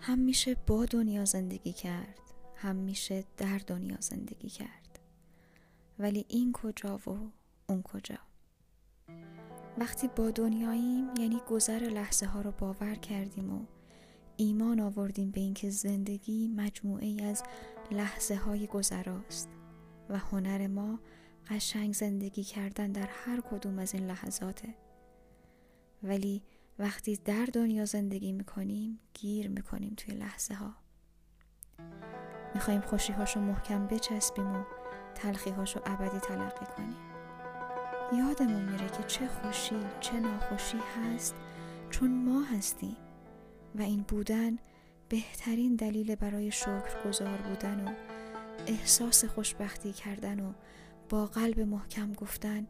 هم میشه با دنیا زندگی کرد هم میشه در دنیا زندگی کرد. ولی این کجا و اون کجا؟ وقتی با دنیاییم یعنی گذر لحظه ها رو باور کردیم و ایمان آوردیم به اینکه زندگی مجموعه ای از لحظه های گذراست و هنر ما قشنگ زندگی کردن در هر کدوم از این لحظاته. ولی وقتی در دنیا زندگی می‌کنیم گیر می‌کنیم توی لحظه ها می‌خوایم خوشی هاشو محکم بچسبیم و تلخی هاشو ابدی تلقی کنیم. یادمون میره که چه خوشی چه ناخوشی هست چون ما هستیم و این بودن بهترین دلیل برای شکر گذار بودن و احساس خوشبختی کردن و با قلب محکم گفتن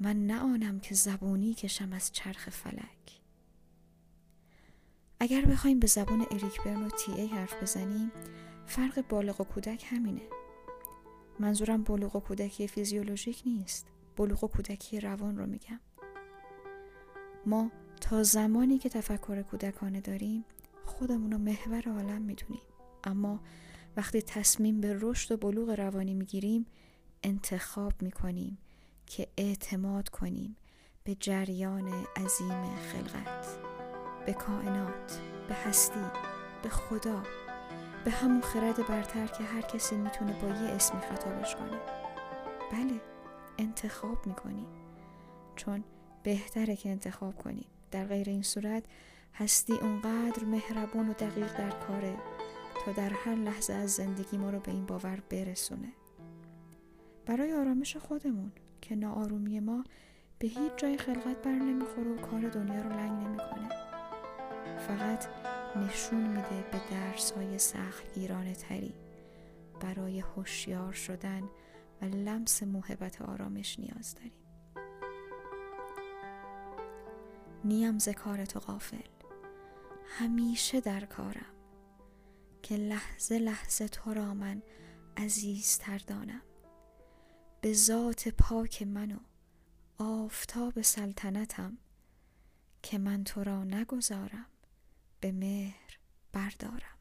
من نه آنم که زبونی کشم از چرخ فلک. اگر بخوایم به زبان اریک برن و تی ای حرف بزنیم فرق بالغ و کودک همینه. منظورم بلوغ و کودکی فیزیولوژیک نیست. بلوغ و کودکی روان رو میگم. ما تا زمانی که تفکر کودکانه داریم خودمون رو محور عالم می‌دونیم. اما وقتی تصمیم به رشد و بلوغ روانی می‌گیریم انتخاب می‌کنیم که اعتماد کنیم به جریان عظیم خلقت. به کائنات به هستی به خدا به همون خرد برتر که هر کسی می‌تونه با یه اسمی خطابش کنه. بله انتخاب می‌کنیم چون بهتره که انتخاب کنیم در غیر این صورت هستی اونقدر مهربون و دقیق در کاره تا در هر لحظه از زندگی ما رو به این باور برسونه. برای آرامش خودمون که ناآرومی ما به هیچ جای خلقت بر نمی‌خوره و کار دنیا رو لنگ نمی‌کنه. فقط نشون میده به درس های سختگیرانه تری برای هوشیار شدن و لمس موهبت آرامش نیاز داریم. نیم ذکار تو غافل. همیشه در کارم. که لحظه لحظه تو را من عزیزتر دانم. به ذات پاک من و آفتاب سلطنتم که من تو را نگذارم. به مهر بردارم.